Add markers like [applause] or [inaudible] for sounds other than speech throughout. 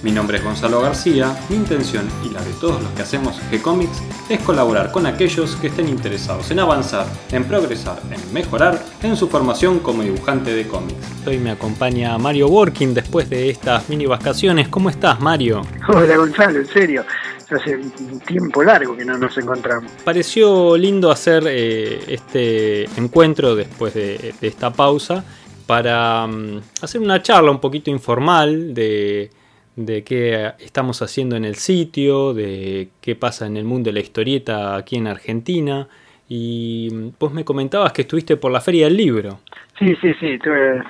Mi nombre es Gonzalo García, mi intención y la de todos los que hacemos G-Comics es colaborar con aquellos que estén interesados en avanzar, en progresar, en mejorar en su formación como dibujante de cómics. Hoy me acompaña Mario Working después de estas mini vacaciones. ¿Cómo estás, Mario? Hola, Gonzalo, en serio. Hace un tiempo largo que no nos encontramos. Pareció lindo hacer eh, este encuentro después de, de esta pausa para um, hacer una charla un poquito informal de de qué estamos haciendo en el sitio, de qué pasa en el mundo de la historieta aquí en Argentina. Y vos me comentabas que estuviste por la Feria del Libro. Sí, sí, sí,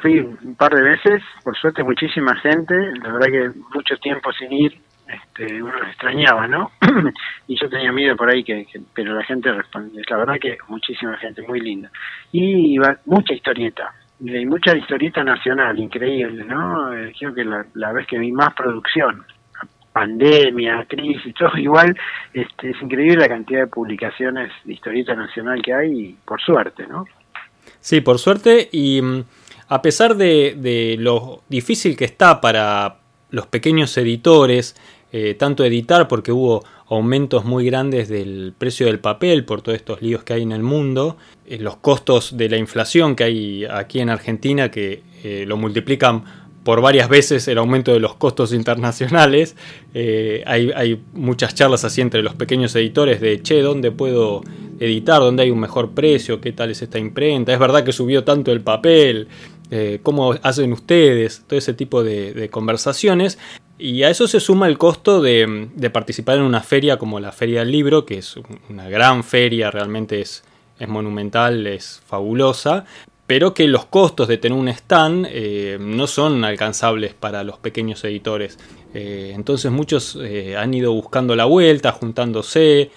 fui un par de veces, por suerte muchísima gente, la verdad que mucho tiempo sin ir, este, uno extrañaba, ¿no? [clears throat] y yo tenía miedo por ahí, que, pero la gente responde, la verdad que muchísima gente, muy linda. Y iba mucha historieta, hay mucha historieta nacional, increíble, ¿no? Eh, creo que la, vez que vi más producción, pandemia, crisis, todo [laughs] igual, este, es increíble la cantidad de publicaciones de historieta nacional que hay, por suerte, ¿no? Sí, por suerte, y mm, a pesar de, de lo difícil que está para los pequeños editores, eh, tanto editar porque hubo aumentos muy grandes del precio del papel por todos estos líos que hay en el mundo, eh, los costos de la inflación que hay aquí en Argentina que eh, lo multiplican por varias veces el aumento de los costos [laughs] internacionales. hay, hay, muchas charlas así entre los pequeños editores de, che, ¿dónde puedo editar? ¿Dónde hay un mejor precio? ¿Qué tal es esta imprenta? ¿Es verdad que subió tanto el papel? ¿Cómo hacen ustedes? Todo ese tipo de conversaciones. Y a eso se suma el costo de, participar en una feria como la Feria del Libro, que es una gran feria, realmente es, es monumental, es fabulosa, pero que los costos de tener un stand eh, no son alcanzables para los pequeños editores. Eh, entonces muchos eh, han ido buscando la vuelta, juntándose,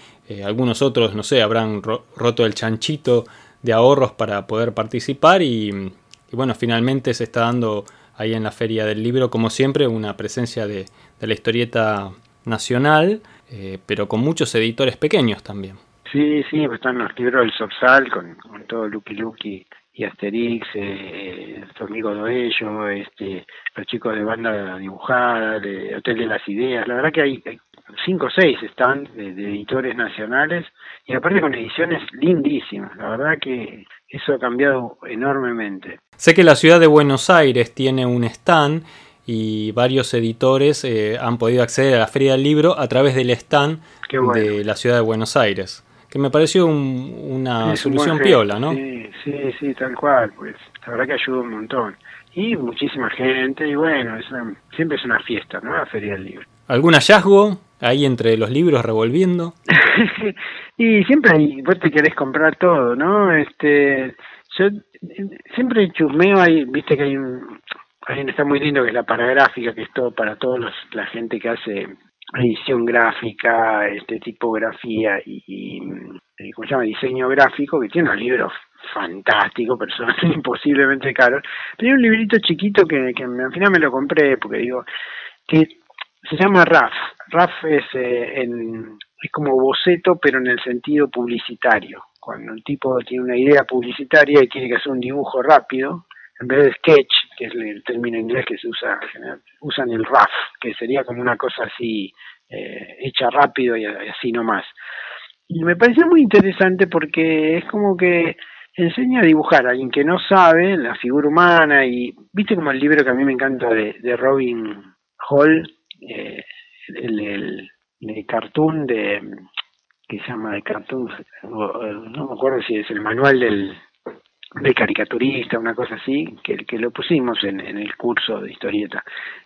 algunos otros, no sé, habrán roto el chanchito de ahorros para poder participar y bueno, finalmente se está dando ahí en la Feria del Libro, como siempre, una presencia de, la historieta nacional, eh, pero con muchos editores pequeños también. Sí, sí, pues están los libros del Sorsal con, todo Lucky Lucky y Asterix, eh, su amigo Doello, este, los chicos de banda dibujada, de Hotel de las Ideas. La verdad que hay, cinco o seis están de, editores nacionales y aparte con ediciones lindísimas. La verdad que eso ha cambiado enormemente. Sé que la ciudad de Buenos Aires tiene un stand y varios editores eh, han podido acceder a la Feria del Libro a través del stand de la ciudad de Buenos Aires. Que me pareció una solución piola, ¿no? Sí, sí, sí, tal cual. Pues la verdad que ayuda un montón. Y muchísima gente, y bueno, siempre es una fiesta, ¿no? La Feria del Libro. ¿Algún hallazgo ahí entre los libros revolviendo? [laughs] y siempre hay, vos te querés comprar todo, ¿no? Este, yo siempre chusmeo ahí, viste que hay un, hay está muy lindo que es la paragráfica, que es todo para todos los, la gente que hace edición gráfica, este tipografía y, y ¿cómo se llama? diseño gráfico, que tiene unos libros fantásticos, pero son [laughs] imposiblemente caros. Hay un librito chiquito que, que al final me lo compré porque digo que se llama RAF. RAF es, eh, en, es como boceto, pero en el sentido publicitario. Cuando el tipo tiene una idea publicitaria y tiene que hacer un dibujo rápido, en vez de sketch, que es el término inglés que se usa, usan el RAF, que sería como una cosa así eh, hecha rápido y así nomás. Y me pareció muy interesante porque es como que enseña a dibujar a alguien que no sabe la figura humana y viste como el libro que a mí me encanta de, de Robin Hall, eh, el, el, cartoon de que se llama de cartoon no me acuerdo si es el manual del de caricaturista una cosa así que, que lo pusimos en, en el curso de historieta.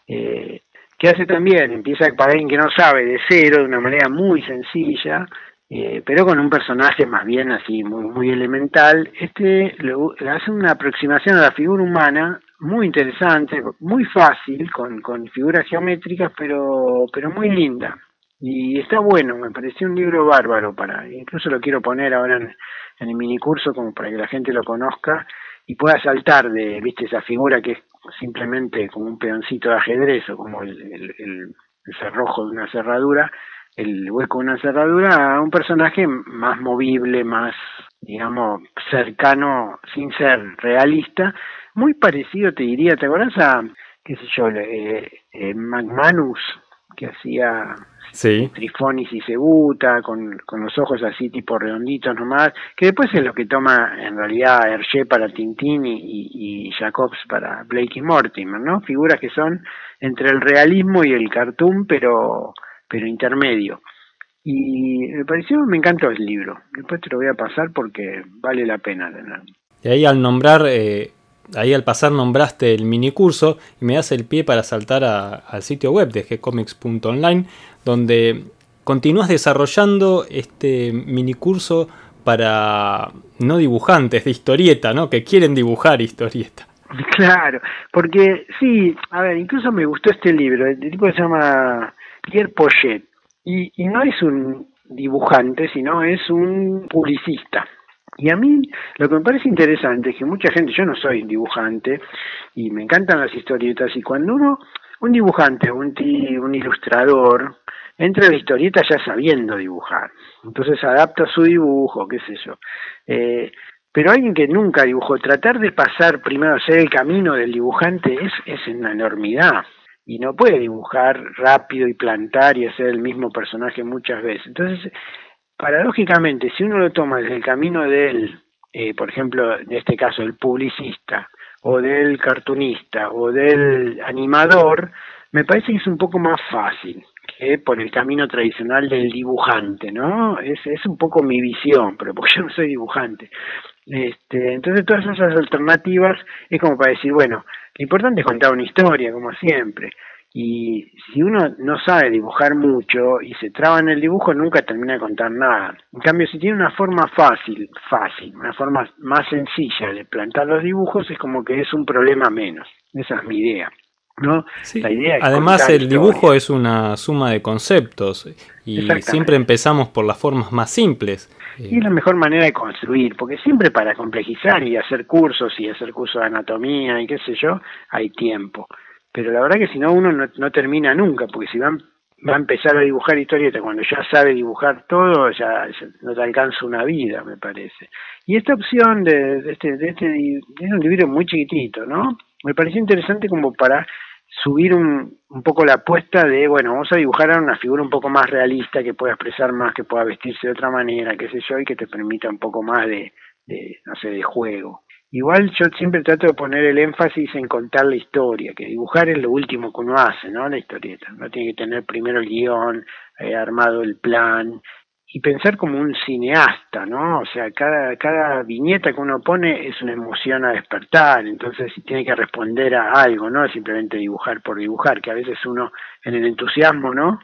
Eh, que hace también empieza para alguien que no sabe de cero de una manera muy sencilla eh, pero con un personaje más bien así muy muy elemental este le hace una aproximación a la figura humana muy interesante, muy fácil, con, con figuras geométricas, pero, pero muy linda. Y está bueno, me pareció un libro bárbaro para, incluso lo quiero poner ahora en, en el minicurso como para que la gente lo conozca y pueda saltar de, viste, esa figura que es simplemente como un peoncito de ajedrez o como el, el, cerrojo de una cerradura, el hueco de una cerradura, a un personaje más movible, más, digamos, cercano, sin ser realista, muy parecido, te diría, ¿te acuerdas a, qué sé yo, eh, eh, McManus, que hacía sí. Trifonis y Cebuta, con, con los ojos así tipo redonditos nomás, que después es lo que toma en realidad Hergé para Tintín y, y, Jacobs para Blake y Mortimer, ¿no? Figuras que son entre el realismo y el cartoon, pero, pero intermedio. Y me pareció, me encantó el libro. Después te lo voy a pasar porque vale la pena tenerlo. Y ahí al nombrar eh, ahí al pasar nombraste el mini curso y me das el pie para saltar al sitio web de gcomics.online donde continúas desarrollando este mini curso para no dibujantes de historieta, ¿no? Que quieren dibujar historieta. [laughs] Claro, porque sí, a ver, incluso me gustó este libro, el tipo se llama Pierre Pochet y, y no es un dibujante, sino es un publicista. Y a mí lo que me parece interesante es que mucha gente, yo no soy dibujante y me encantan las historietas y cuando uno, un dibujante, un, un ilustrador, entra a la historieta ya sabiendo dibujar, entonces adapta su dibujo, qué sé yo. Eh, pero alguien que nunca dibujó, tratar de pasar primero hacer el camino del dibujante es, es una enormidad y no puede dibujar rápido y plantar y hacer el mismo personaje muchas veces. Entonces, paradójicamente, si uno lo toma desde el camino del, eh, por ejemplo, en este caso, el publicista, o del cartunista, o del animador, me parece que es un poco más fácil que por el camino tradicional del dibujante, ¿no? Es, es un poco mi visión, pero porque yo no soy dibujante. Este, entonces todas esas alternativas es como para decir, bueno, lo importante es contar una historia, como siempre. Y si uno no sabe dibujar mucho y se traba en el dibujo, nunca termina de contar nada. En cambio, si tiene una forma fácil, fácil, una forma más sencilla de plantar los dibujos, es como que es un problema menos. Esa es mi idea. ¿No? La idea Además, el dibujo es una suma de conceptos y siempre empezamos por las formas más simples. Y es la mejor manera de construir, porque siempre para complejizar y hacer cursos y hacer cursos de anatomía y qué sé yo, hay tiempo pero la verdad que si no uno no, termina nunca, porque si va, va a empezar a dibujar historieta cuando ya sabe dibujar todo, ya, no te alcanza una vida, me parece. Y esta opción de, este, de este, es un libro muy chiquitito, ¿no? Me pareció interesante como para subir un, un poco la apuesta de, bueno, vamos a dibujar a una figura un poco más realista, que pueda expresar más, que pueda vestirse de otra manera, qué sé yo, y que te permita un poco más de, de no sé, de juego. Igual yo siempre trato de poner el énfasis en contar la historia, que dibujar es lo último que uno hace, ¿no? La historieta. Uno tiene que tener primero el guion, eh, armado el plan y pensar como un cineasta, ¿no? O sea, cada, cada viñeta que uno pone es una emoción a despertar, entonces tiene que responder a algo, no simplemente dibujar por dibujar, que a veces uno en el entusiasmo, ¿no?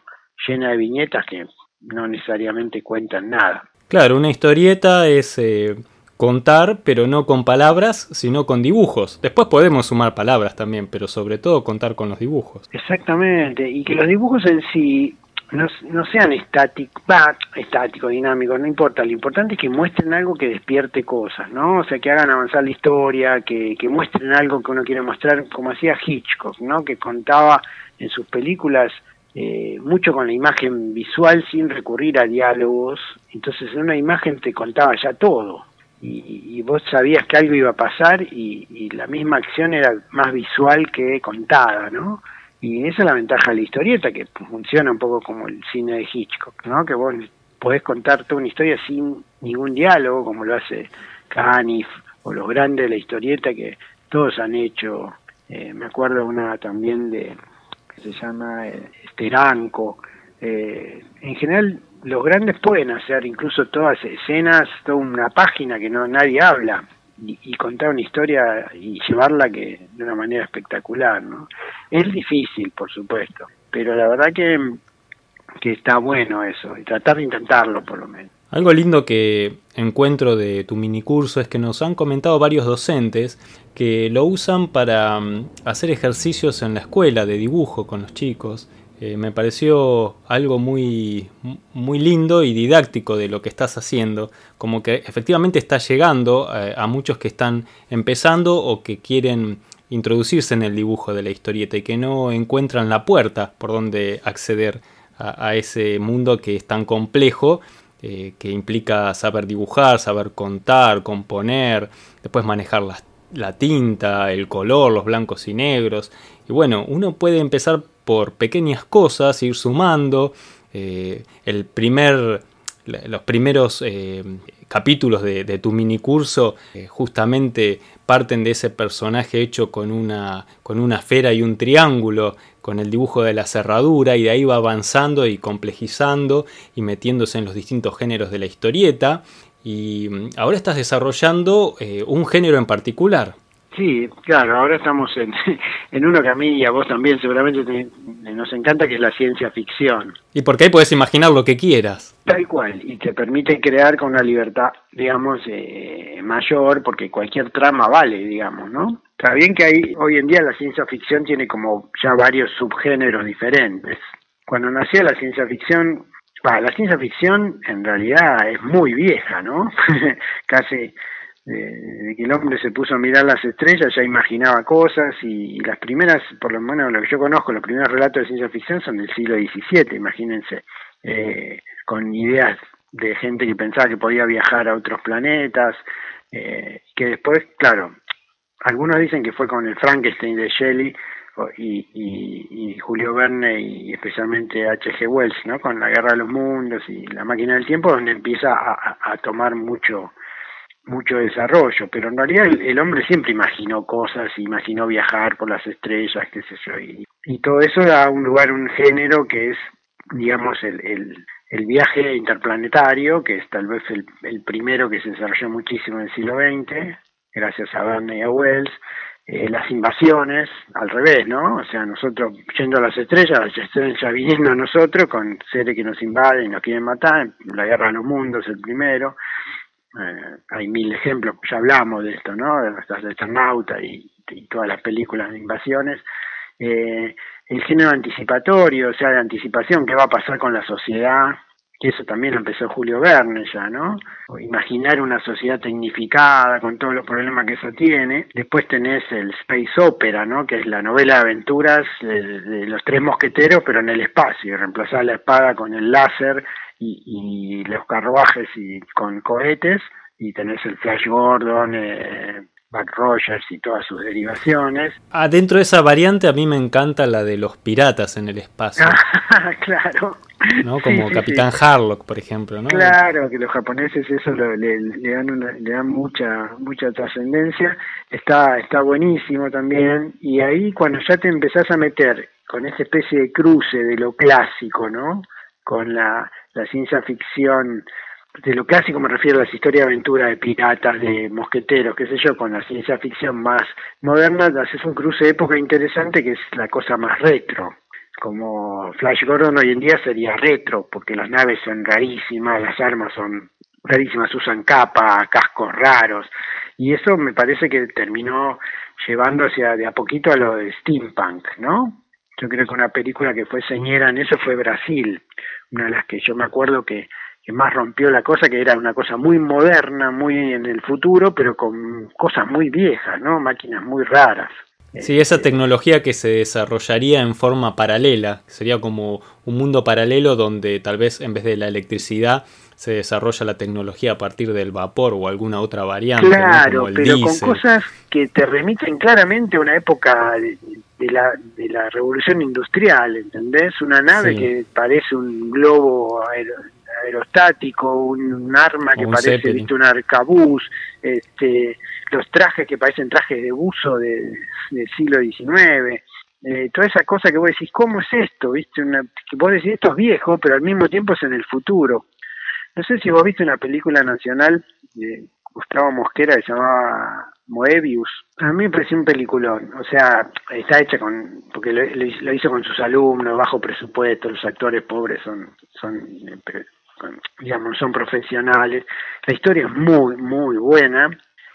Llena de viñetas que no necesariamente cuentan nada. Claro, una historieta es eh, contar, pero no con palabras, sino con dibujos. Después podemos sumar palabras también, pero sobre todo contar con los dibujos. Exactamente, y que los dibujos en sí no, no sean estáticos, estático, dinámicos, no importa, lo importante es que muestren algo que despierte cosas, ¿no? O sea, que hagan avanzar la historia, que, que muestren algo que uno quiere mostrar, como hacía Hitchcock, ¿no? Que contaba en sus películas eh, mucho con la imagen visual sin recurrir a diálogos, entonces en una imagen te contaba ya todo, y, vos sabías que algo iba a pasar y, la misma acción era más visual que contada, ¿no? Y esa es la ventaja de la historieta, que funciona un poco como el cine de Hitchcock, ¿no? Que vos podés contar toda una historia sin ningún diálogo, como lo hace Canif o los grandes de la historieta que todos han hecho. Eh, me acuerdo una también de que se llama eh, Esteranco. Eh, en general los grandes pueden hacer incluso todas escenas, toda una página que no nadie habla y, contar una historia y llevarla que de una manera espectacular, ¿no? Es difícil, por supuesto, pero la verdad que, que está bueno eso y tratar de intentarlo por lo menos. Algo lindo que encuentro de tu minicurso es que nos han comentado varios docentes que lo usan para mm, hacer ejercicios en la escuela de dibujo con los chicos eh, me pareció algo muy, muy lindo y didáctico de lo que estás haciendo, como que efectivamente está llegando eh, a, muchos que están empezando o que quieren introducirse en el dibujo de la historieta y que no encuentran la puerta por donde acceder a, ese mundo que es tan complejo, eh, que implica saber dibujar, saber contar, componer, después manejar la tinta, el color, los blancos y negros. Y bueno, uno puede empezar por pequeñas cosas, ir sumando. Eh, el primer, los primeros eh, capítulos de, tu mini curso eh, justamente parten de ese personaje hecho con una, con una esfera y un triángulo, con el dibujo de la cerradura, y de ahí va avanzando y complejizando y metiéndose en los distintos géneros de la historieta. Y mm, ahora estás desarrollando un género en particular. Sí, claro, ahora estamos en, [laughs] en uno que a mí y a vos también seguramente nos encanta, que es la ciencia ficción. Y porque ahí puedes imaginar lo que quieras. Tal cual, y te permite crear con una libertad, digamos, eh, mayor, porque cualquier trama vale, digamos, ¿no? Está bien que hay, hoy en día la ciencia ficción tiene como ya varios subgéneros diferentes. Cuando nació la ciencia ficción, la ciencia ficción en realidad es muy vieja, ¿no? [laughs] Casi de, que el hombre se puso a mirar las estrellas, ya imaginaba cosas y, las primeras, por lo menos lo que yo conozco, los primeros relatos de ciencia ficción son del siglo XVII, imagínense, eh, con ideas de gente que pensaba que podía viajar a otros planetas, eh, que después, claro, algunos dicen que fue con el Frankenstein de Shelley y, y, Julio Verne y especialmente H.G. Wells, ¿no? Con la Guerra de los Mundos y la Máquina del Tiempo, donde empieza a tomar mucho mucho desarrollo, pero en realidad el, hombre siempre imaginó cosas, imaginó viajar por las estrellas, qué sé yo, y, todo eso da un lugar, un género que es, digamos, el, el, viaje interplanetario, que es tal vez el, el, primero que se desarrolló muchísimo en el siglo XX, gracias a Verne y a Wells, eh, las invasiones, al revés, ¿no? O sea, nosotros yendo a las estrellas, las estrellas viniendo a nosotros con seres que nos invaden nos quieren matar, la guerra de los mundos, el primero, eh, hay mil ejemplos, ya hablamos de esto, ¿no? De nuestras Eternauta y, y todas las películas de invasiones. Eh, el género anticipatorio, o sea, de anticipación, qué va a pasar con la sociedad, que eso también empezó Julio Verne ya, ¿no? imaginar una sociedad tecnificada con todos los problemas que eso tiene. Después tenés el Space Opera, ¿no? Que es la novela de aventuras de, los tres mosqueteros, pero en el espacio, reemplazar la espada con el láser y, los carruajes y con cohetes y tenés el Flash Gordon, eh, Buck Rogers y todas sus derivaciones. Ah, dentro de esa variante a mí me encanta la de los piratas en el espacio. [laughs] claro. ¿no? Como Capitán Harlock, por ejemplo, ¿no? Claro, que los japoneses eso le, dan le dan mucha mucha trascendencia. Está está buenísimo también y ahí cuando ya te empezás a meter con esa especie de cruce de lo clásico, ¿no? Con la la ciencia ficción, de lo clásico me refiero a las historias de aventura de piratas, de mosqueteros, qué sé yo, con la ciencia ficción más moderna, haces un cruce de época interesante que es la cosa más retro. Como Flash Gordon hoy en día sería retro, porque las naves son rarísimas, las armas son rarísimas, usan capa, cascos raros, y eso me parece que terminó llevando hacia de a poquito a lo de steampunk, ¿no? Yo creo que una película que fue señera en eso fue Brasil, una de las que yo me acuerdo que, más rompió la cosa, que era una cosa muy moderna, muy en el futuro, pero con cosas muy viejas, ¿no? Máquinas muy raras. Sí, esa este, tecnología que se desarrollaría en forma paralela, sería como un mundo paralelo donde tal vez en vez de la electricidad se desarrolla la tecnología a partir del vapor o alguna otra variante. Claro, pero con cosas que te remiten claramente a una época de, la, de la revolución industrial, ¿entendés? Una nave que parece un globo aerostático, un, arma que parece ¿viste? un arcabuz, este, los trajes que parecen trajes de buzo de, del siglo XIX. Eh, toda esa cosa que vos decís, ¿cómo es esto? ¿Viste? Una, que vos decís, esto es viejo, pero al mismo tiempo es en el futuro. No sé si vos viste una película nacional de Gustavo Mosquera que se llamaba Moebius. A mí me pareció un peliculón. O sea, está hecha con. porque lo, hizo con sus alumnos, bajo presupuesto, los actores pobres son. son digamos, son profesionales. La historia es muy, muy buena.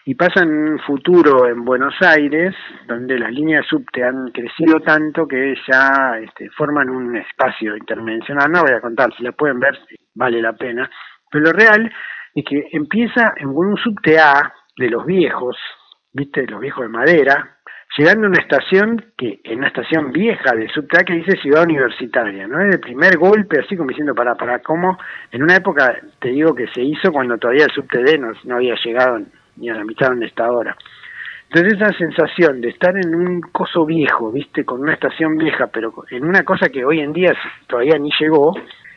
Y pasa en un futuro en Buenos Aires, donde las líneas de subte han crecido tanto que ya este, forman un espacio interdimensional. No voy a contar, si la pueden ver, vale la pena. Pero lo real es que empieza en un subte A de los viejos, viste, los viejos de madera, llegando a una estación que, en una estación vieja del subte A que dice Ciudad Universitaria, ¿no? Es el primer golpe, así como diciendo, para, para, ¿cómo? En una época, te digo que se hizo cuando todavía el subte D no, no había llegado ni a la mitad donde está ahora. Entonces esa sensación de estar en un coso viejo, viste, con una estación vieja, pero en una cosa que hoy en día todavía ni llegó,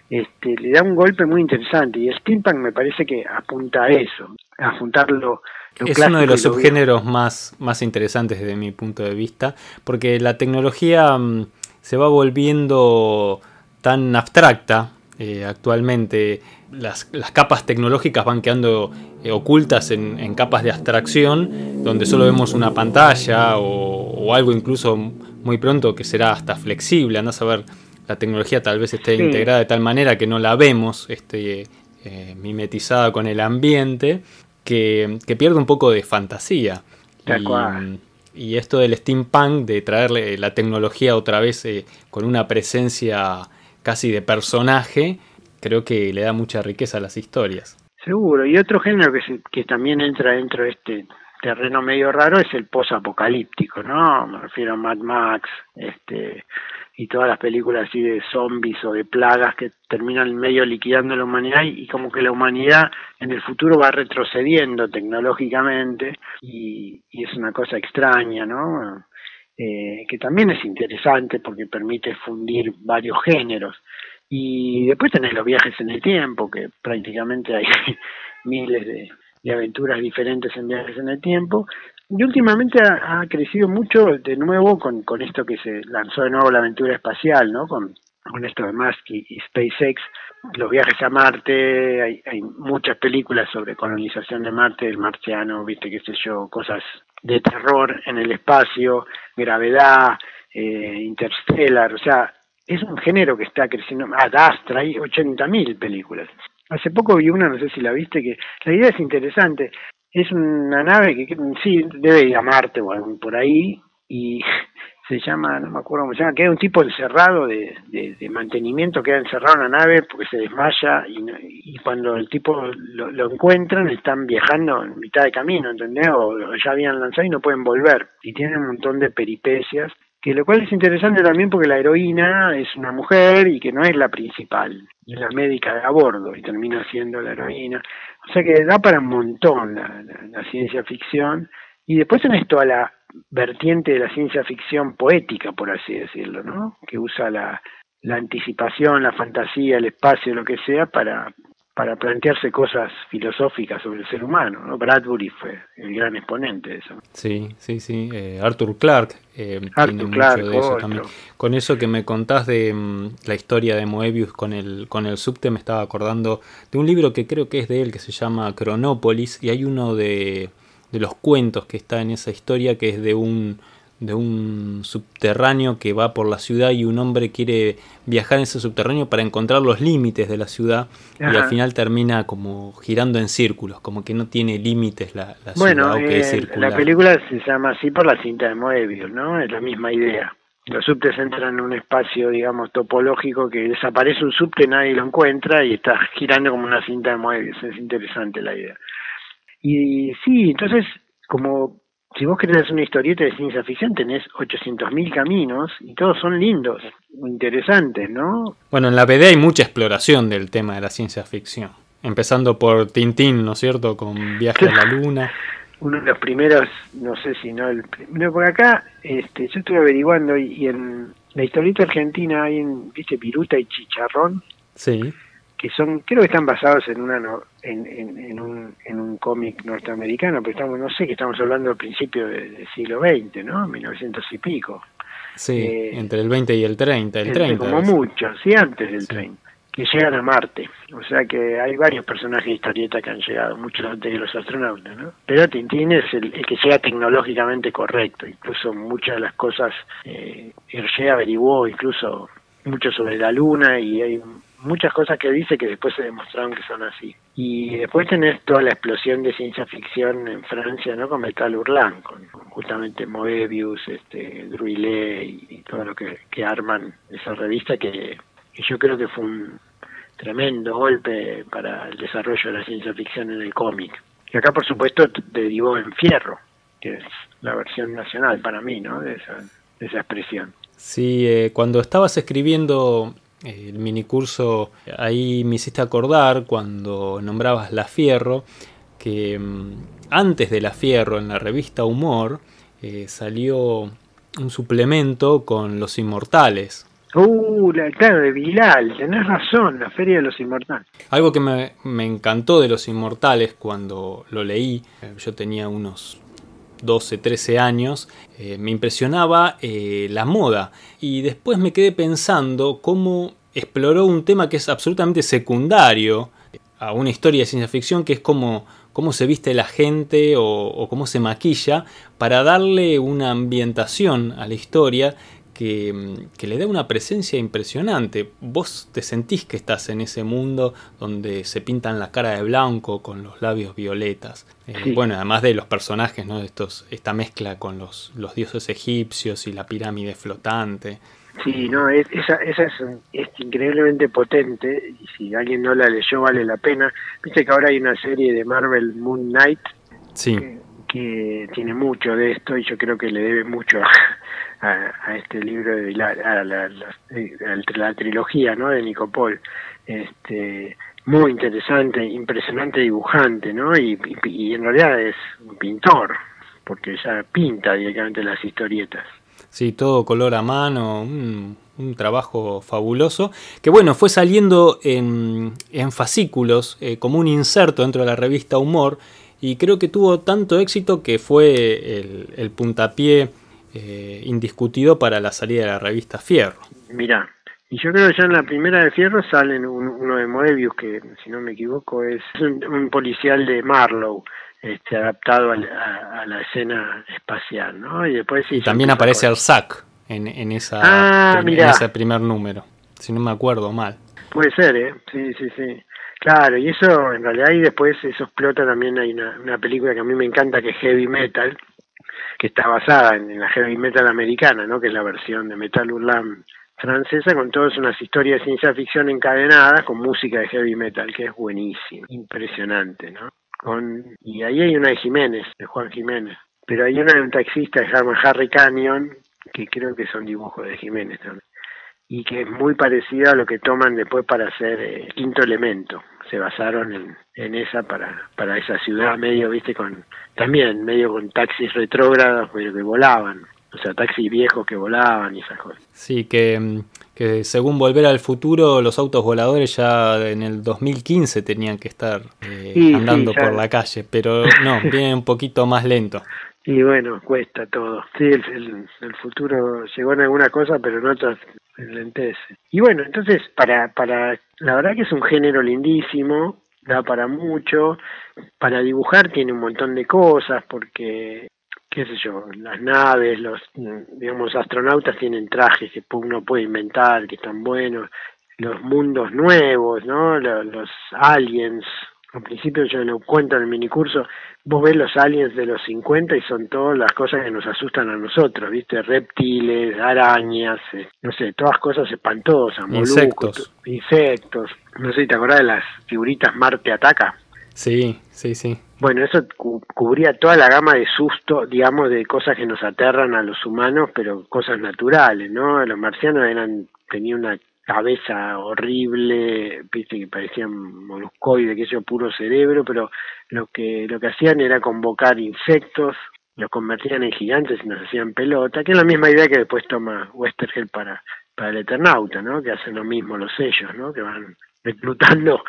este, le da un golpe muy interesante y el steampunk me parece que apunta a eso, a juntarlo. es uno de los subgéneros más, más interesantes desde mi punto de vista, porque la tecnología mm, se va volviendo tan abstracta eh, actualmente las, capas tecnológicas van quedando eh, ocultas en, capas de abstracción, donde solo vemos una pantalla o, algo incluso muy pronto que será hasta flexible. Andás a ver, la tecnología tal vez esté integrada de tal manera que no la vemos este, eh, mimetizada con el ambiente, que, pierde un poco de fantasía. Y, y, esto del steampunk, de traerle la tecnología otra vez con una presencia casi de personaje, creo que le da mucha riqueza a las historias. Seguro, y otro género que, que también entra dentro de este terreno medio raro es el post-apocalíptico, ¿no? Me refiero a Mad Max, este, y todas las películas así de zombies o de plagas que terminan medio liquidando la humanidad y, como que la humanidad en el futuro va retrocediendo tecnológicamente y, y es una cosa extraña, ¿no? Eh, que también es interesante porque permite fundir varios géneros. Y después tenés los viajes en el tiempo, que prácticamente hay [laughs] miles de, aventuras diferentes en viajes en el tiempo. Y últimamente ha, crecido mucho de nuevo con, con esto que se lanzó de nuevo la aventura espacial, ¿no? Con, con esto de Musk y, SpaceX, los viajes a Marte, hay, hay muchas películas sobre colonización de Marte, el marciano, viste, qué sé yo, cosas de terror en el espacio, gravedad, eh, interstellar, o sea, es un género que está creciendo. Ah, Astra, hay 80.000 películas. Hace poco vi una, no sé si la viste, que la idea es interesante. Es una nave que, sí, debe ir a Marte o por ahí, y se llama, no me acuerdo cómo se llama, queda un tipo encerrado de, mantenimiento, queda encerrado en la nave porque se desmaya y, y cuando el tipo lo, encuentran están viajando en mitad de camino, ¿entendés? O, ya habían lanzado y no pueden volver. Y tienen un montón de peripecias que lo cual es interesante también porque la heroína es una mujer y que no es la principal, es la médica de a bordo y termina siendo la heroína. O sea que da para un montón la, ciencia ficción y después en esto a la vertiente de la ciencia ficción poética, por así decirlo, ¿no? Que usa la, la anticipación, la fantasía, el espacio, lo que sea, para, para plantearse cosas filosóficas sobre el ser humano. ¿no? Bradbury fue el gran exponente de eso. Sí, sí, sí. Eh, Arthur Clarke eh, tiene mucho de eso también. Con eso que me contás de mm, la historia de Moebius con el, con el subte, me estaba acordando de un libro que creo que es de él, que se llama Cronópolis, y hay uno de, de los cuentos que está en esa historia, que es de un de un subterráneo que va por la ciudad y un hombre quiere viajar en ese subterráneo para encontrar los límites de la ciudad y al final termina como girando en círculos, como que no tiene límites la, la bueno, ciudad. Bueno, la película se llama así por la cinta de Moebius, ¿no? Es la misma idea. Los subtes entran en un espacio, digamos, topológico que desaparece un subte, nadie lo encuentra y está girando como una cinta de Moebius. Es interesante la idea. Y sí, entonces, como si vos querés hacer una historieta de ciencia ficción, tenés 800.000 caminos y todos son lindos, interesantes, ¿no? Bueno, en la BD hay mucha exploración del tema de la ciencia ficción. Empezando por Tintín, ¿no es cierto? Con Viaje a la [laughs] Luna. Uno de los primeros, no sé si no el primero, por acá, este, yo estuve averiguando y, en la historieta argentina hay, en, ¿viste? Piruta y Chicharrón. Sí que son, creo que están basados en una en, en, un, en un cómic norteamericano, pero estamos, no sé, que estamos hablando al principio del siglo XX, ¿no? 1900 y pico. Sí, eh, entre el 20 y el 30, el 30. Como mucho, sí, antes del 30, que llegan a Marte. O sea que hay varios personajes de historieta que han llegado, muchos antes de los astronautas, ¿no? Pero Tintín es el, que llega tecnológicamente correcto, incluso muchas de las cosas, eh, Hergé averiguó incluso mucho sobre la Luna y hay muchas cosas que dice que después se demostraron que son así. Y después tenés toda la explosión de ciencia ficción en Francia, ¿no? Con Metal Hurlant, con justamente Moebius, este, Druillet y, todo lo que, que, arman esa revista que, yo creo que fue un tremendo golpe para el desarrollo de la ciencia ficción en el cómic. Y acá, por supuesto, derivó en Fierro, que es la versión nacional para mí, ¿no? De esa, de esa expresión. Sí, eh, cuando estabas escribiendo el minicurso, ahí me hiciste acordar cuando nombrabas La Fierro, que mm, antes de La Fierro en la revista Humor eh, salió un suplemento con Los Inmortales. Uh, claro, de Bilal, tenés razón, la Feria de los Inmortales. Algo que me, me encantó de Los Inmortales cuando lo leí, eh, yo tenía unos 12, 13 años, eh, me impresionaba eh, la moda. Y después me quedé pensando cómo exploró un tema que es absolutamente secundario a una historia de ciencia ficción, que es cómo, cómo se viste la gente o cómo se maquilla, para darle una ambientación a la historia que, le da una presencia impresionante. Vos te sentís que estás en ese mundo donde se pintan la cara de blanco con los labios violetas. Eh, bueno, además de los personajes, ¿no? Estos, esta mezcla con los, los dioses egipcios y la pirámide flotante. Sí, no, esa, esa es, es, increíblemente potente y si alguien no la leyó vale la pena. Viste que ahora hay una serie de Marvel Moon Knight sí. que, tiene mucho de esto y yo creo que le debe mucho a, este libro de la, a la, trilogía ¿no? de Nicopol. Este, muy interesante, impresionante dibujante, ¿no? Y, en realidad es un pintor, porque ya pinta directamente las historietas. Sí, todo color a mano, un, trabajo fabuloso, que bueno, fue saliendo en, en fascículos, eh, como un inserto dentro de la revista Humor, y creo que tuvo tanto éxito que fue el puntapié eh, indiscutido para la salida de la revista Fierro. Mira, y yo creo que ya en la primera de Fierro salen uno de Moebius, que si no me equivoco es un, policial de Marlowe. Este, adaptado a la, escena espacial, ¿no? Y después sí, también aparece Arzac en, en, esa, ah, en ese primer número, si no me acuerdo mal. Puede ser, ¿eh? Sí, sí, sí. Claro, y eso en realidad y después eso explota también, hay una, una película que a mí me encanta que es Heavy Metal, que está basada en, la heavy metal americana, ¿no? que es la versión de Metal francesa, con todas unas historias de ciencia ficción encadenadas con música de heavy metal, que es buenísimo, impresionante, ¿no? Con, y ahí hay una de Jiménez, de Juan Jiménez, pero hay una de un taxista llama Harry Canyon, que creo que son dibujos de Jiménez también, y que es muy parecida a lo que toman después para hacer eh, Quinto Elemento, se basaron en, en esa para, para esa ciudad medio, viste, con también medio con taxis retrógrados, pero que volaban, o sea, taxis viejos que volaban y esas cosas. Sí, que, que según Volver al Futuro, los autos voladores ya en el 2015 tenían que estar eh, andando por la calle, pero no, [laughs] viene un poquito más lento. Y bueno, cuesta todo. Sí, el, el, futuro llegó en alguna cosa, pero en otras lentece. Y bueno, entonces, para, para, la verdad que es un género lindísimo, da para mucho. Para dibujar tiene un montón de cosas, porque, qué sé yo, las naves, los, digamos, astronautas tienen trajes que uno puede inventar, que están buenos. Los mundos nuevos, ¿no? Los, los aliens, al principio yo lo cuento en el minicurso, vos ves los aliens de los 50 y son todas las cosas que nos asustan a nosotros, ¿viste? Reptiles, arañas, eh, no sé, todas cosas espantosas, insectos. insectos. No sé te acordás de las figuritas Marte Ataca. Sí, sí, sí. Bueno, eso cubría toda la gama de susto, digamos, de cosas que nos aterran a los humanos, pero cosas naturales, ¿no? Los marcianos eran tenían una cabeza horrible, viste que parecían moluscoide, que eso puro cerebro, pero lo que lo que hacían era convocar insectos, los convertían en gigantes y nos hacían pelota, que es la misma idea que después toma Westergel para para el Eternauta, ¿no? Que hacen lo mismo los sellos, ¿no? Que van reclutando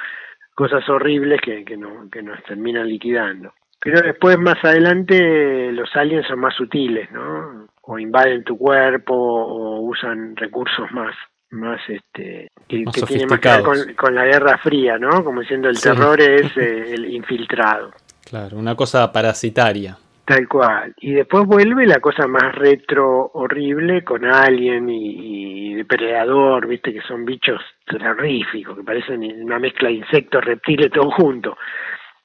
cosas horribles que, que, no, que nos terminan liquidando. Pero después, más adelante, los aliens son más sutiles, ¿no? O invaden tu cuerpo o usan recursos más más este que, tiene más que ver con, la Guerra Fría, ¿no? Como diciendo el terror es eh, el infiltrado. Claro, una cosa parasitaria. Tal cual. Y después vuelve la cosa más retro horrible con Alien y, y Depredador, viste que son bichos terroríficos, que parecen una mezcla de insectos, reptiles, todo junto.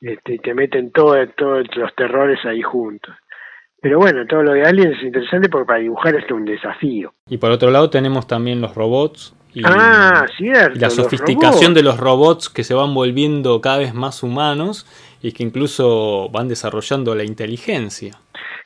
Este, te meten todos los terrores ahí juntos. Pero bueno, todo lo de Alien es interesante porque para dibujar es un desafío. Y por otro lado tenemos también los robots. Y, ah, cierto. y la sofisticación de los robots que se van volviendo cada vez más humanos y que incluso van desarrollando la inteligencia.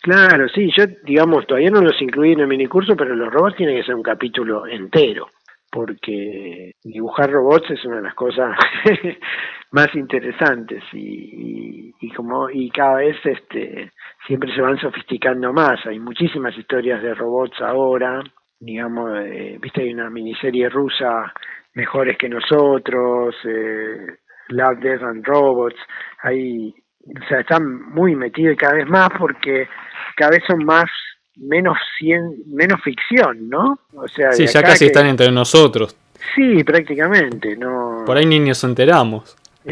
Claro, sí, yo digamos, todavía no los incluí en el minicurso, pero los robots tienen que ser un capítulo entero, porque dibujar robots es una de las cosas [laughs] más interesantes y, y, como y cada vez este siempre se van sofisticando más. Hay muchísimas historias de robots ahora, digamos, eh, viste hay una miniserie rusa mejores que nosotros, eh, Love, Death and Robots, hay, o sea, están muy metidos cada vez más porque cada vez son más menos cien, menos ficción, ¿no? O sea, sí, ya casi están entre nosotros. Sí, prácticamente, no. Por ahí ni nos enteramos. [laughs]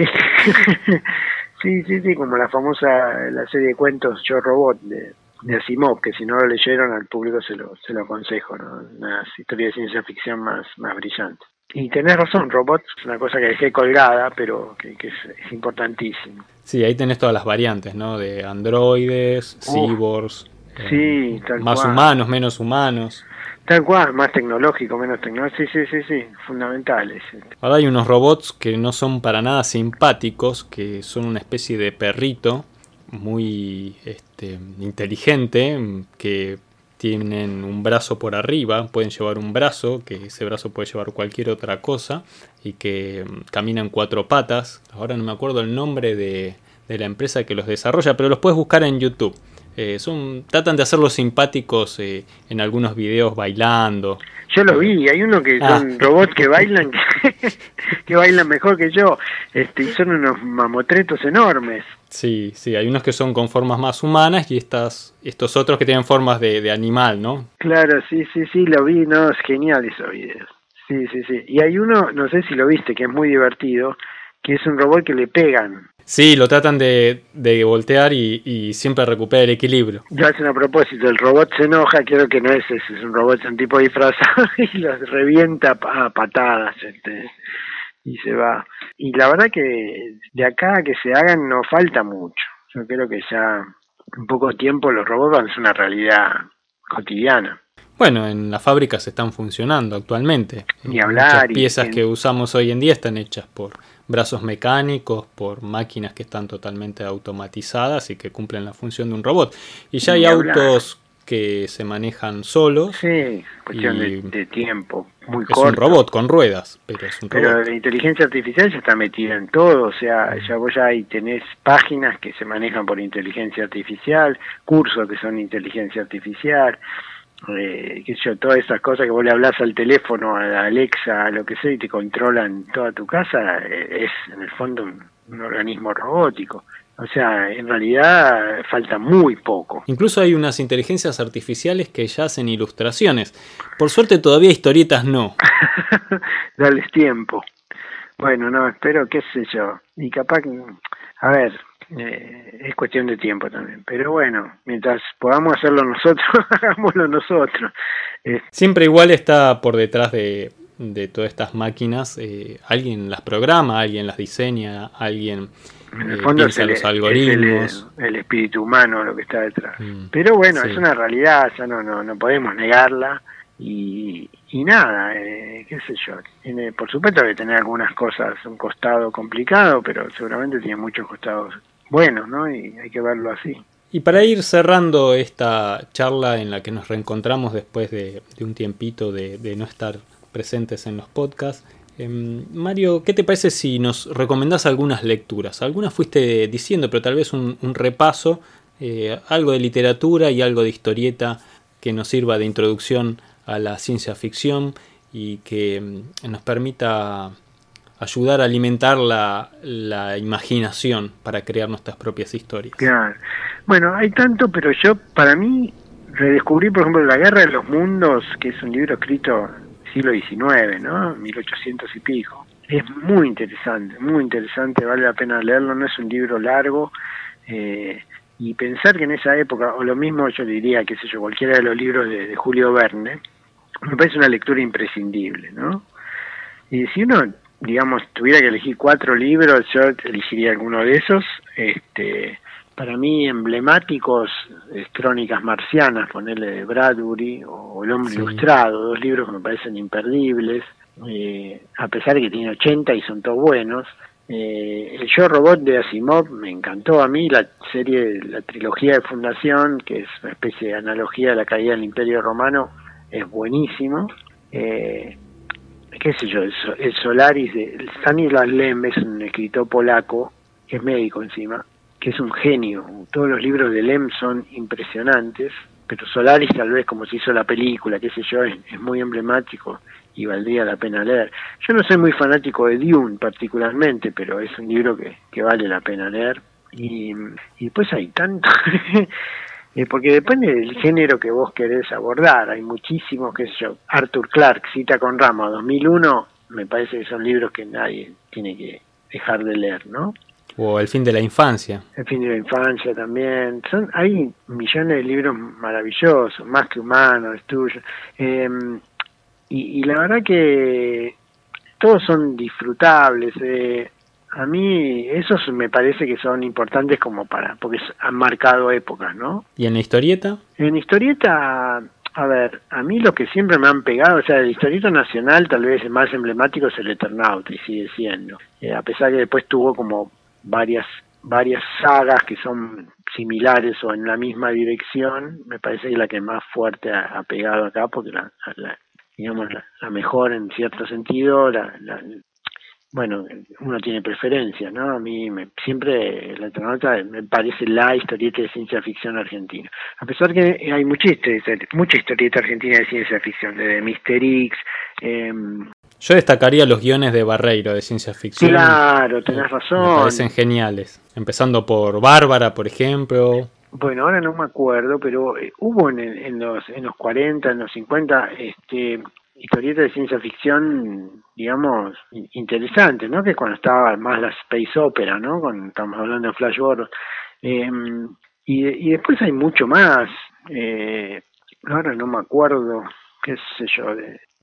sí, sí, sí, como la famosa la serie de cuentos Yo Robot de, de Asimov, que si no lo leyeron al público se lo, se lo aconsejo, ¿no? Una historia de ciencia ficción más, más brillante. Y tenés razón, robots es una cosa que dejé colgada, pero que, es, es, importantísimo. Sí, ahí tenés todas las variantes, ¿no? De androides, cyborgs, sí, eh, más humanos, menos humanos. Tal cual, más tecnológico, menos tecnológico. Sí, sí, sí, sí, fundamentales. Ahora hay unos robots que no son para nada simpáticos, que son una especie de perrito muy este, inteligente, que tienen un brazo por arriba, pueden llevar un brazo, que ese brazo puede llevar cualquier otra cosa, y que mm, caminan cuatro patas. Ahora no me acuerdo el nombre de, de la empresa que los desarrolla, pero los puedes buscar en YouTube. Eh, son, tratan de hacerlos simpáticos eh, en algunos videos bailando. Yo lo vi, hay uno que ah. son robots que bailan, [laughs] que, bailan mejor que yo, este, y son unos mamotretos enormes. Sí, sí, hay unos que son con formas más humanas y estas, estos otros que tienen formas de, de animal, ¿no? Claro, sí, sí, sí, lo vi, no, es genial esos videos. Sí, sí, sí. Y hay uno, no sé si lo viste, que es muy divertido, que es un robot que le pegan. Sí, lo tratan de, de voltear y, y, siempre recupera el equilibrio. Yo hacen a propósito, el robot se enoja, creo que no es ese, es un robot, es un tipo disfrazado [laughs] y los revienta a patadas este, y se va. Y la verdad que de acá a que se hagan no falta mucho. Yo creo que ya en poco tiempo los robots van a ser una realidad cotidiana. Bueno, en las fábricas están funcionando actualmente. Ni hablar. Muchas piezas que usamos hoy en día están hechas por brazos mecánicos, por máquinas que están totalmente automatizadas y que cumplen la función de un robot. Y ya hay autos que se manejan solos. Sí, cuestión de, tiempo, muy Es un robot con ruedas, pero es un Pero la inteligencia artificial ya está metida en todo, o sea, ya vos ya ahí tenés páginas que se manejan por inteligencia artificial, cursos que son inteligencia artificial, eh, qué sé yo, todas esas cosas que vos le hablas al teléfono, a Alexa, a lo que sea, y te controlan toda tu casa, eh, es en el fondo un, organismo robótico. O sea, en realidad falta muy poco. Incluso hay unas inteligencias artificiales que ya hacen ilustraciones. Por suerte todavía historietas no. [laughs] Dales tiempo. Bueno, no, espero, qué sé yo. Y capaz, a ver, eh, es cuestión de tiempo también. Pero bueno, mientras podamos hacerlo nosotros, [laughs] hagámoslo nosotros. Eh, Siempre igual está por detrás de, de todas estas máquinas, eh, alguien las programa, alguien las diseña, alguien en el fondo piensa los algoritmos. el, espíritu humano lo que está detrás. Mm, Pero bueno, es una realidad, ya no, no, no podemos negarla. Y, y nada, eh, qué sé yo, tiene, por supuesto que tener algunas cosas, un costado complicado, pero seguramente tiene muchos costados bueno, ¿no? Y hay que verlo así. Y para ir cerrando esta charla en la que nos reencontramos después de, un tiempito de, no estar presentes en los podcasts, em, Mario, ¿qué te parece si nos recomendás algunas lecturas? Algunas fuiste diciendo, pero tal vez un, repaso, eh, algo de literatura y algo de historieta que nos sirva de introducción a la ciencia ficción y que em, nos permita ayudar a alimentar la, la, imaginación para crear nuestras propias historias. Claro. Bueno, hay tanto, pero yo, para mí, redescubrí, por ejemplo, La Guerra de los Mundos, que es un libro escrito siglo XIX, ¿no? 1800 y pico. Es muy interesante, muy interesante, vale la pena leerlo, no es un libro largo, eh, Y pensar que en esa época, o lo mismo yo diría, qué sé yo, cualquiera de los libros de, de Julio Verne, me parece una lectura imprescindible, ¿no? Y si uno, digamos, tuviera que elegir cuatro libros, yo elegiría alguno de esos. Este, para mí emblemáticos es Crónicas Marcianas, ponerle de Bradbury, o El Hombre Ilustrado, dos libros que me parecen imperdibles, eh, a pesar de que tiene 80 y son todos buenos. Eh, el Yo Robot de Asimov me encantó a mí, la serie, la trilogía de Fundación, que es una especie de analogía de la caída del Imperio Romano, es buenísimo. Eh, qué sé yo, el, Solaris de Stanislas Lem es un escritor polaco, que es médico encima, que es un genio. Todos los libros de Lem son impresionantes, pero Solaris tal vez como se hizo la película, qué sé yo, es, muy emblemático y valdría la pena leer. Yo no soy muy fanático de Dune particularmente, pero es un libro que, que vale la pena leer. Y, y después hay tanto [laughs] Eh, porque depende del género que vos querés abordar. Hay muchísimos, qué sé yo, Arthur Clarke, Cita con Rama, 2001, me parece que son libros que nadie tiene que dejar de leer, ¿no? O El fin de la infancia. El fin de la infancia también. Son, hay millones de libros maravillosos, Más que humanos, es tuyo. Em, y, y, la verdad que todos son disfrutables. Eh, a mí esos me parece que son importantes como para, porque han marcado épocas, ¿no? ¿Y en la historieta? En historieta, a ver, a mí lo que siempre me han pegado, o sea, el historieta nacional tal vez el más emblemático es el Eternauta y sigue siendo, eh, a pesar que después tuvo como varias varias sagas que son similares o en la misma dirección, me parece que la que más fuerte ha, pegado acá, porque la, digamos la, mejor en cierto sentido, la, bueno, uno tiene preferencia, ¿no? A mí me, siempre la Eternauta me parece la historieta de ciencia ficción argentina. A pesar que hay mucha historieta, mucha historieta argentina de ciencia ficción, de Mister X. Eh, Yo destacaría los guiones de Barreiro de ciencia ficción. Claro, tenés razón. Me parecen geniales. Empezando por Bárbara, por ejemplo. Bueno, ahora no me acuerdo, pero eh, hubo en, en, los en los 40, en los 50, este, historieta de ciencia ficción, digamos, interesante, ¿no? Que cuando estaba más la space opera, ¿no? Cuando estamos hablando de Flash Gordon. Eh, y, y, después hay mucho más. Eh, ahora no me acuerdo, qué sé yo.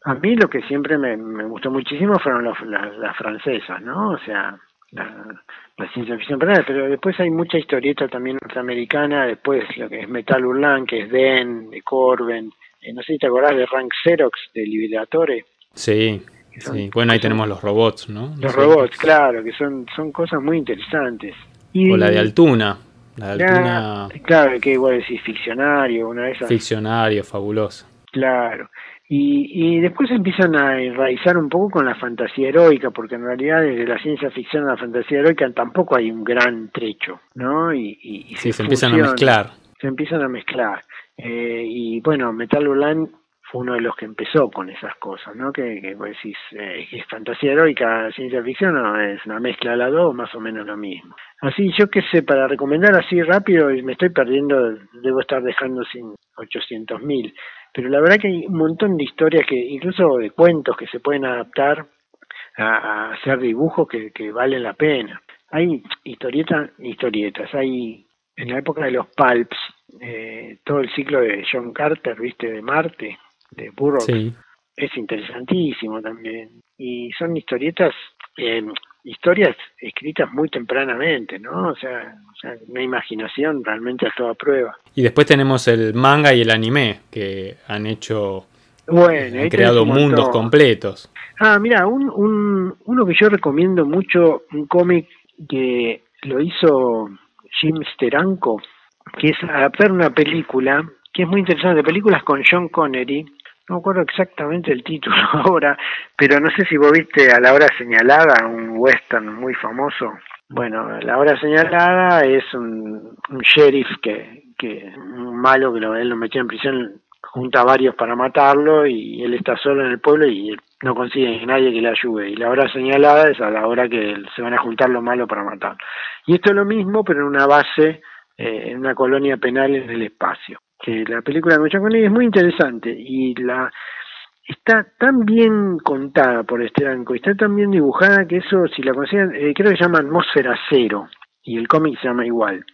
A mí lo que siempre me, me gustó muchísimo fueron los, las francesas, ¿no? O sea, la, ciencia ficción pero después hay mucha historieta también norteamericana, después lo que es Metal Hurlant, que es Den, de Corben, no sé si te acordás de Rank Xerox de Liberatore. Sí, sí. bueno, ahí tenemos los robots, ¿no? Los robots, claro, que son, son cosas muy interesantes. o la de Altuna. La de Altuna... Claro, que igual decís ficcionario, una de esas. Ficcionario, fabuloso. Claro. Y, y después empiezan a enraizar un poco con la fantasía heroica, porque en realidad desde la ciencia ficción a la fantasía heroica tampoco hay un gran trecho, ¿no? Y, y, sí, se, empiezan a mezclar. Se empiezan a mezclar. Eh, y bueno, Metal Hurlant fue uno de los que empezó con esas cosas, ¿no? Que, que eh, es fantasía heroica, ciencia ficción, no, es una mezcla de las dos, más o menos lo mismo. Así, yo qué sé, para recomendar así rápido, me estoy perdiendo, debo estar dejando sin 800 mil, pero la verdad que hay un montón de historias que, incluso de cuentos que se pueden adaptar a, a hacer dibujos que, que valen la pena. Hay historietas, historietas, hay en la época de los pulps, eh, todo el ciclo de John Carter, viste, de Marte, de Burroughs, es interesantísimo también. Y son historietas, eh, historias escritas muy tempranamente, ¿no? O sea, o sea, una imaginación realmente a toda prueba. Y después tenemos el manga y el anime, que han hecho, bueno, han creado mundos completos. Ah, mira, un, un, uno que yo recomiendo mucho, un cómic que lo hizo Jim Steranko, que es adaptar una película, que es muy interesante, películas con John Connery, no me acuerdo exactamente el título [laughs] ahora, pero no sé si vos viste a la hora señalada, un western muy famoso. Bueno, la hora señalada es un, sheriff que, que, un malo que lo, él lo metió en prisión, junta a varios para matarlo y él está solo en el pueblo y no consigue nadie que le ayude. Y la hora señalada es a la hora que se van a juntar los malos para matarlo. Y esto es lo mismo, pero en una base eh, en una colonia penal en el espacio. Que la película de con es muy interesante y la está tan bien contada por Esteranco, está tan bien dibujada que eso, si la consiguen, eh, creo que se llama Atmósfera Cero y el cómic se llama igual.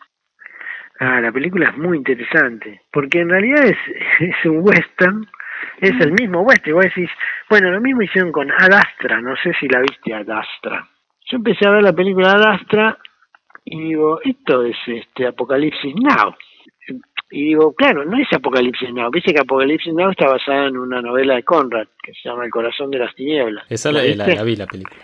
Ah, la película es muy interesante, porque en realidad es, [laughs] es un western, es el mismo western, vos decís, bueno, lo mismo hicieron con Ad Astra, no sé si la viste Ad Astra. Yo empecé a ver la película Ad Astra y digo, esto es este Apocalipsis Now. Y digo, claro, no es Apocalipsis Now. Viste que Apocalipsis Now está basada en una novela de Conrad que se llama El corazón de las tinieblas. Esa la, la, la vi la película.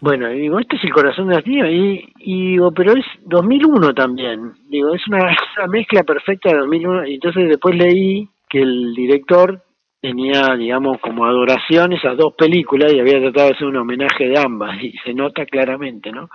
Bueno, y digo, este es el corazón de las tinieblas. Y, y digo, pero es 2001 también. Digo, es una, una mezcla perfecta de 2001. Y entonces después leí que el director tenía, digamos, como adoración esas dos películas y había tratado de hacer un homenaje de ambas. Y se nota claramente, ¿no?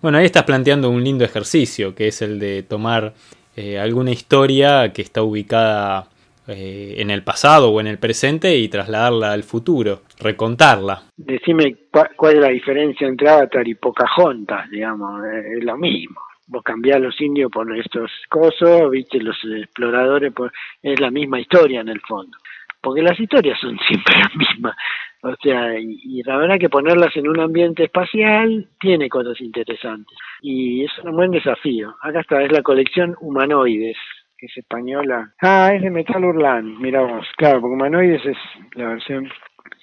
Bueno, ahí estás planteando un lindo ejercicio, que es el de tomar eh, alguna historia que está ubicada eh, en el pasado o en el presente y trasladarla al futuro, recontarla. Decime cuál, es la diferencia entre Avatar y Pocahontas, digamos, eh, es lo mismo. Vos cambiás los indios por estos cosos, viste, los exploradores, por, es la misma historia en el fondo. Porque las historias son [laughs] siempre las mismas. O sea, y, y, la verdad que ponerlas en un ambiente espacial tiene cosas interesantes. Y es un buen desafío. Acá está, es la colección Humanoides, que es española. Ah, es de Metal Urlan, mira vos. Claro, porque Humanoides es la versión...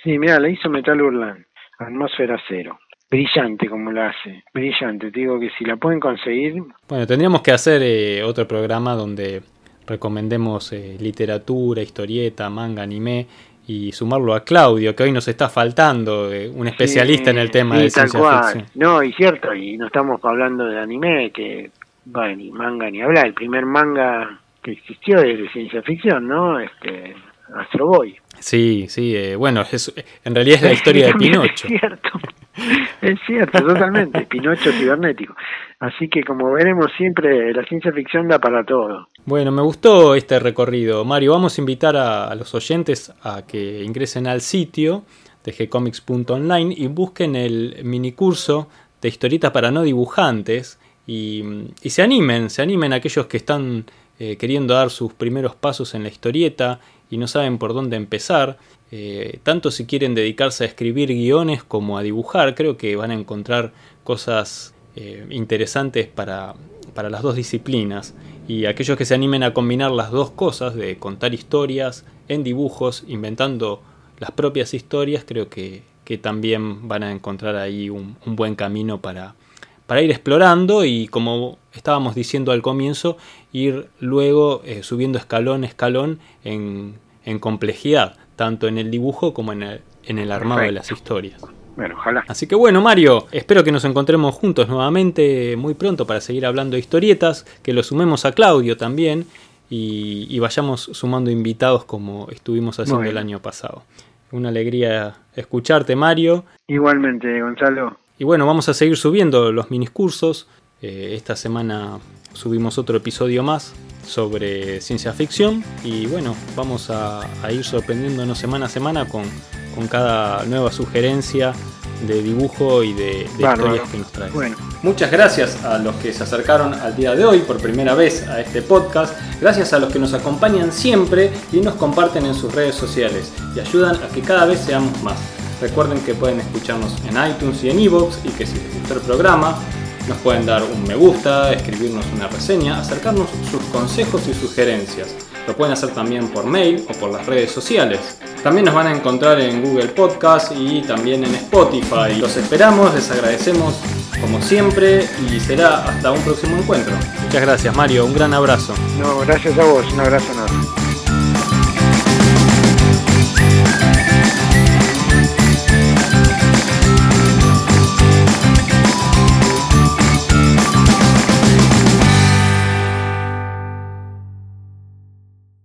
Sí, mira, la hizo Metal Urlan. Atmósfera cero. Brillante como la hace, brillante. Te digo que si la pueden conseguir... Bueno, tendríamos que hacer eh, otro programa donde recomendemos eh, literatura, historieta, manga, anime y sumarlo a Claudio, que hoy nos está faltando, eh, un especialista sí, en el tema sí, de ciencia cual. ficción. No, y cierto, y no estamos hablando de anime, que, bueno, ni manga ni hablar. El primer manga que existió es de ciencia ficción, ¿no? Este, Astro Boy. Sí, sí, eh, bueno, es, en realidad es la [laughs] historia de Pinocho. Es cierto, es cierto, totalmente, [laughs] Pinocho cibernético. Así que como veremos siempre, la ciencia ficción da para todo. Bueno, me gustó este recorrido. Mario, vamos a invitar a, a los oyentes a que ingresen al sitio de gcomics.online y busquen el minicurso de historietas para no dibujantes y, y se animen, se animen aquellos que están eh, queriendo dar sus primeros pasos en la historieta y no saben por dónde empezar. Eh, tanto si quieren dedicarse a escribir guiones como a dibujar, creo que van a encontrar cosas eh, interesantes para, para las dos disciplinas. Y aquellos que se animen a combinar las dos cosas, de contar historias en dibujos, inventando las propias historias, creo que, que también van a encontrar ahí un, un buen camino para, para ir explorando y como estábamos diciendo al comienzo, ir luego eh, subiendo escalón a escalón en, en, complejidad, tanto en el dibujo como en el, en el armado Perfecto. de las historias. Bueno, ojalá. Así que bueno, Mario, espero que nos encontremos juntos nuevamente muy pronto para seguir hablando de historietas, que lo sumemos a Claudio también y, y vayamos sumando invitados como estuvimos haciendo el año pasado. Una alegría escucharte, Mario. Igualmente, Gonzalo. Y bueno, vamos a seguir subiendo los miniscursos. Eh, esta semana subimos otro episodio más sobre ciencia ficción y bueno, vamos a, a ir sorprendiéndonos semana a semana con, con, cada nueva sugerencia de dibujo y de, de historias que nos trae. Bueno. Muchas gracias a los que se acercaron al día de hoy por primera vez a este podcast, gracias a los que nos acompañan siempre y nos comparten en sus redes sociales y ayudan a que cada vez seamos más. Recuerden que pueden escucharnos en iTunes y en iVoox y que si les gustó el programa nos pueden dar un me gusta, escribirnos una reseña, acercarnos sus consejos y sugerencias. Lo pueden hacer también por mail o por las redes sociales. También nos van a encontrar en Google Podcast y también en Spotify. Los esperamos, les agradecemos como siempre y será hasta un próximo encuentro. Muchas gracias Mario, un gran abrazo. No, gracias a vos, un abrazo enorme.